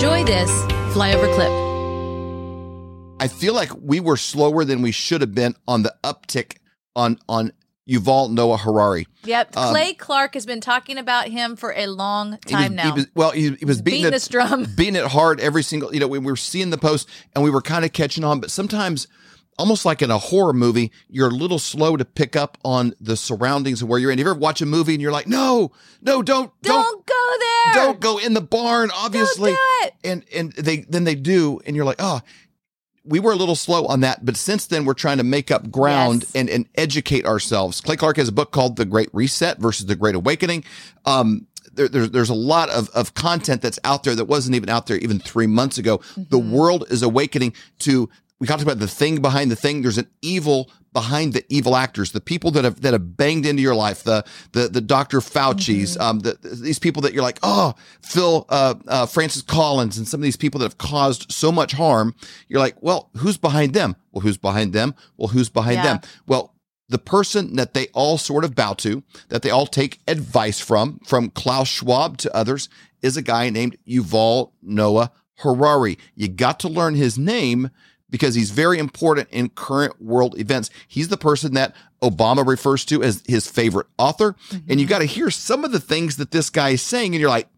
Enjoy this flyover clip. I feel like we were slower than we should have been on the uptick on on Yuval Noah Harari. Yep. Um, Clay Clark has been talking about him for a long He was- time now. He was, well, he, he was beating, Beating it, this drum. beating it hard every single. You know, we were seeing the post and we were kind of catching on, but sometimes, almost like in a horror movie, you're a little slow to pick up on the surroundings of where you're in. You ever watch a movie and you're like, no, no, don't, don't, don't, go there. don't go in the barn obviously do and and they then they do and you're like oh we were a little slow on that but since then we're trying to make up ground Yes. and and educate ourselves clay clark has a book called the great reset versus the great awakening um there, there's there's a lot of, of content that's out there that wasn't even out there even three months ago. The Mm-hmm. world is awakening to. We talked about the thing behind the thing. There's an evil behind the evil actors, the people that have that have banged into your life, the the the Dr. Fauci's, Mm-hmm. um, the, these people that you're like, oh, Phil, uh, uh, Francis Collins, and some of these people that have caused so much harm. You're like, well, who's behind them? Well, who's behind them? Well, who's behind Yeah. them? Well, the person that they all sort of bow to, that they all take advice from, from Klaus Schwab to others, is a guy named Yuval Noah Harari. You got to learn his name because he's very important in current world events. He's the person that Obama refers to as his favorite author. And you got to hear some of the things that this guy is saying, and you're like,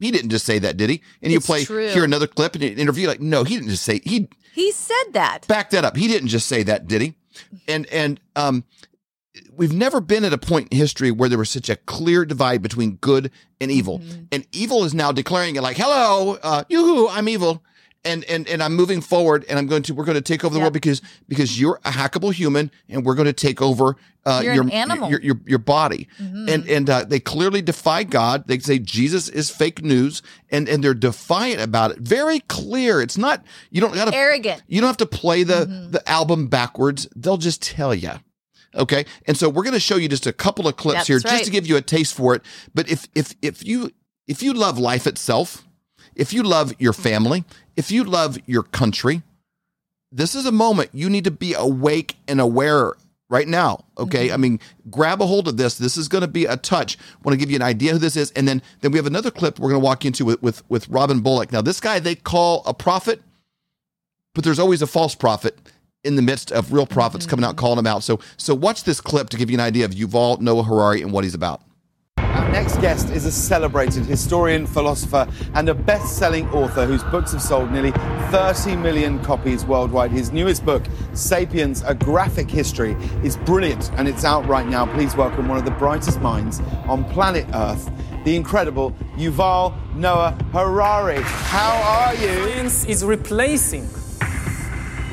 he didn't just say that, did he? And you It's play true. hear another clip in an interview, like, no, he didn't just say he He said that. back that up. He didn't just say that, did he? And and um we've never been at a point in history where there was such a clear divide between good and evil. Mm-hmm. And evil is now declaring it like, "Hello, uh yoo-hoo, I'm evil." And, and and I'm moving forward, and I'm going to we're going to take over the Yep. world because because you're a hackable human, and we're going to take over uh, your an animal. your your, your body. And and uh, they clearly defy God. They say Jesus is fake news, and and they're defiant about it. Very clear. It's not you don't got to Arrogant. you don't have to play the Mm-hmm. the album backwards. They'll just tell you. Okay. And so we're going to show you just a couple of clips That's here just to give you a taste for it. But if if if you if you love life itself, if you love your family, if you love your country, this is a moment you need to be awake and aware right now. Okay. Mm-hmm. I mean, grab a hold of this. This is going to be a touch. I want to give you an idea who this is. And then, then we have another clip we're going to walk into with, with, with Robin Bullock. Now, this guy they call a prophet, but there's always a false prophet in the midst of real prophets coming out calling him out. So, so watch this clip to give you an idea of Yuval Noah Harari and what he's about. Next guest is a celebrated historian, philosopher, and a best selling author whose books have sold nearly 30 million copies worldwide. His newest book, Sapiens A Graphic History, is brilliant and it's out right now. Please welcome one of the brightest minds on planet Earth, the incredible Yuval Noah Harari. How are you? Science is replacing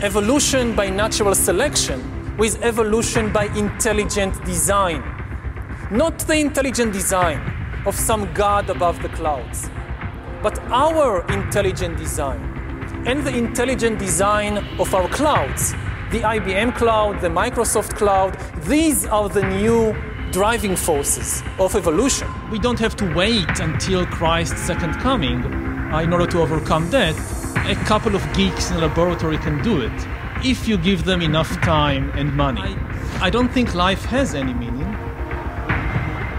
evolution by natural selection with evolution by intelligent design. Not the intelligent design of some god above the clouds, but our intelligent design and the intelligent design of our clouds. The IBM cloud, the Microsoft cloud, these are the new driving forces of evolution. We don't have to wait until Christ's second coming in order to overcome death. A couple of geeks in a laboratory can do it if you give them enough time and money. I, I don't think life has any meaning.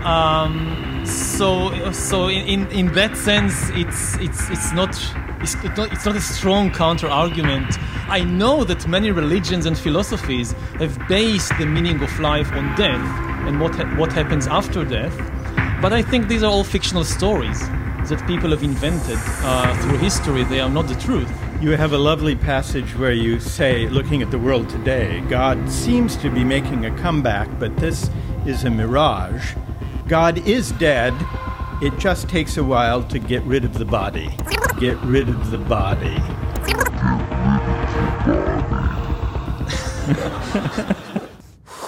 Um, so, so in, in, in that sense, it's it's it's not it's not, it's not a strong counter argument. I know that many religions and philosophies have based the meaning of life on death and what ha- what happens after death, but I think these are all fictional stories that people have invented uh, through history. They are not the truth. You have a lovely passage where you say, looking at the world today, God seems to be making a comeback, but this is a mirage. God is dead. It just takes a while to get rid of the body. Get rid of the body.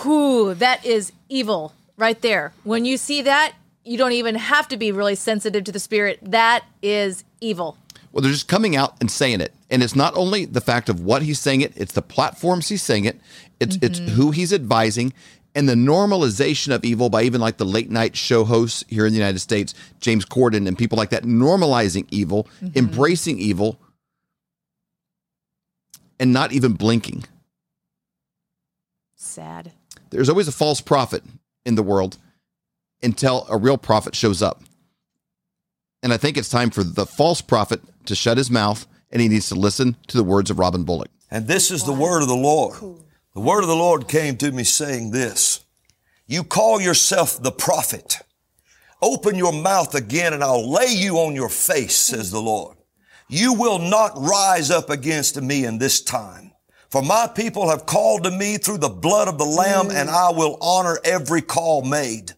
Whew, that is evil right there. When you see that, you don't even have to be really sensitive to the spirit. That is evil. Well, they're just coming out and saying it. And it's not only the fact of what he's saying it, it's the platforms he's saying it, it's it's mm-hmm. who he's advising, and the normalization of evil by even like the late night show hosts here in the United States, James Corden and people like that, normalizing evil, mm-hmm. embracing evil, and not even blinking. Sad. There's always a false prophet in the world until a real prophet shows up. And I think it's time for the false prophet to shut his mouth and he needs to listen to the words of Robin Bullock. And this is the word of the Lord. The word of the Lord came to me saying this You call yourself the prophet. Open your mouth again and I'll lay you on your face, says the Lord. You will not rise up against me in this time. For my people have called to me through the blood of the Lamb and I will honor every call made.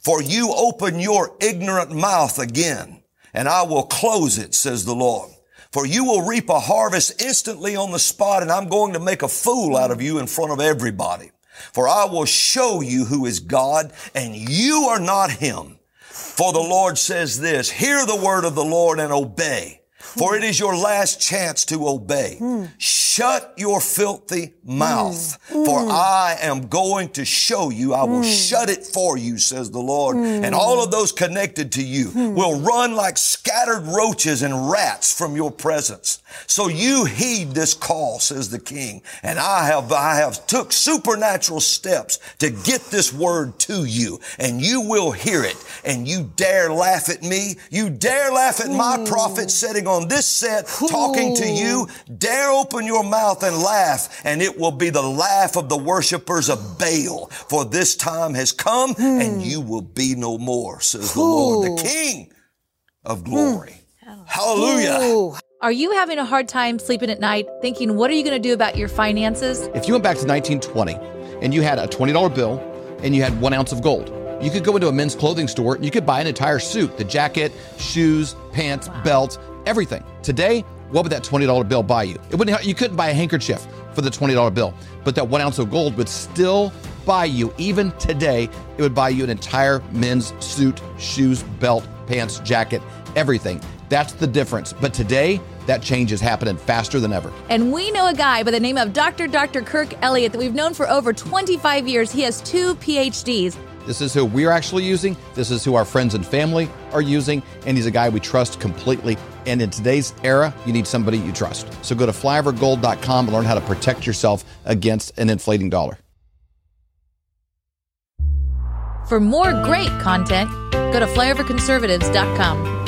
For you open your ignorant mouth again and I will close it, says the Lord. For you will reap a harvest instantly on the spot and I'm going to make a fool out of you in front of everybody. For I will show you who is God and you are not him. For the Lord says this, hear the word of the Lord and obey. For it is your last chance to obey. Hmm. Shut your filthy mouth. For mm. I am going to show you. I will mm. shut it for you, says the Lord. And mm. all of those connected to you will run like scattered roaches and rats from your presence. So you heed this call, says the king. And I have, I have took supernatural steps to get this word to you and you will hear it. And you dare laugh at me. You dare laugh at my prophet sitting on this set talking to you. Dare open your mouth and laugh and it will be the laugh of the worshipers of Baal. For this time has come and hmm. you will be no more, says the Lord, the King of hmm. glory. Hallelujah. Are you having a hard time sleeping at night thinking, what are you going to do about your finances? If you went back to 1920 and you had a $20 bill and you had one ounce of gold, you could go into a men's clothing store and you could buy an entire suit the jacket, shoes, pants, belt, everything. Today, what would that $20 bill buy you? It wouldn't, you couldn't buy a handkerchief for the $20 bill, but that one ounce of gold would still buy you, even today, it would buy you an entire men's suit, shoes, belt, pants, jacket, everything. That's the difference. But today, that change is happening faster than ever. And we know a guy by the name of Dr. Dr. Kirk Elliott that we've known for over 25 years. He has two PhDs. This is who we're actually using. This is who our friends and family are using. And he's a guy we trust completely. And in today's era, you need somebody you trust. So go to flyovergold.com and learn how to protect yourself against an inflating dollar. For more great content, go to flyoverconservatives.com.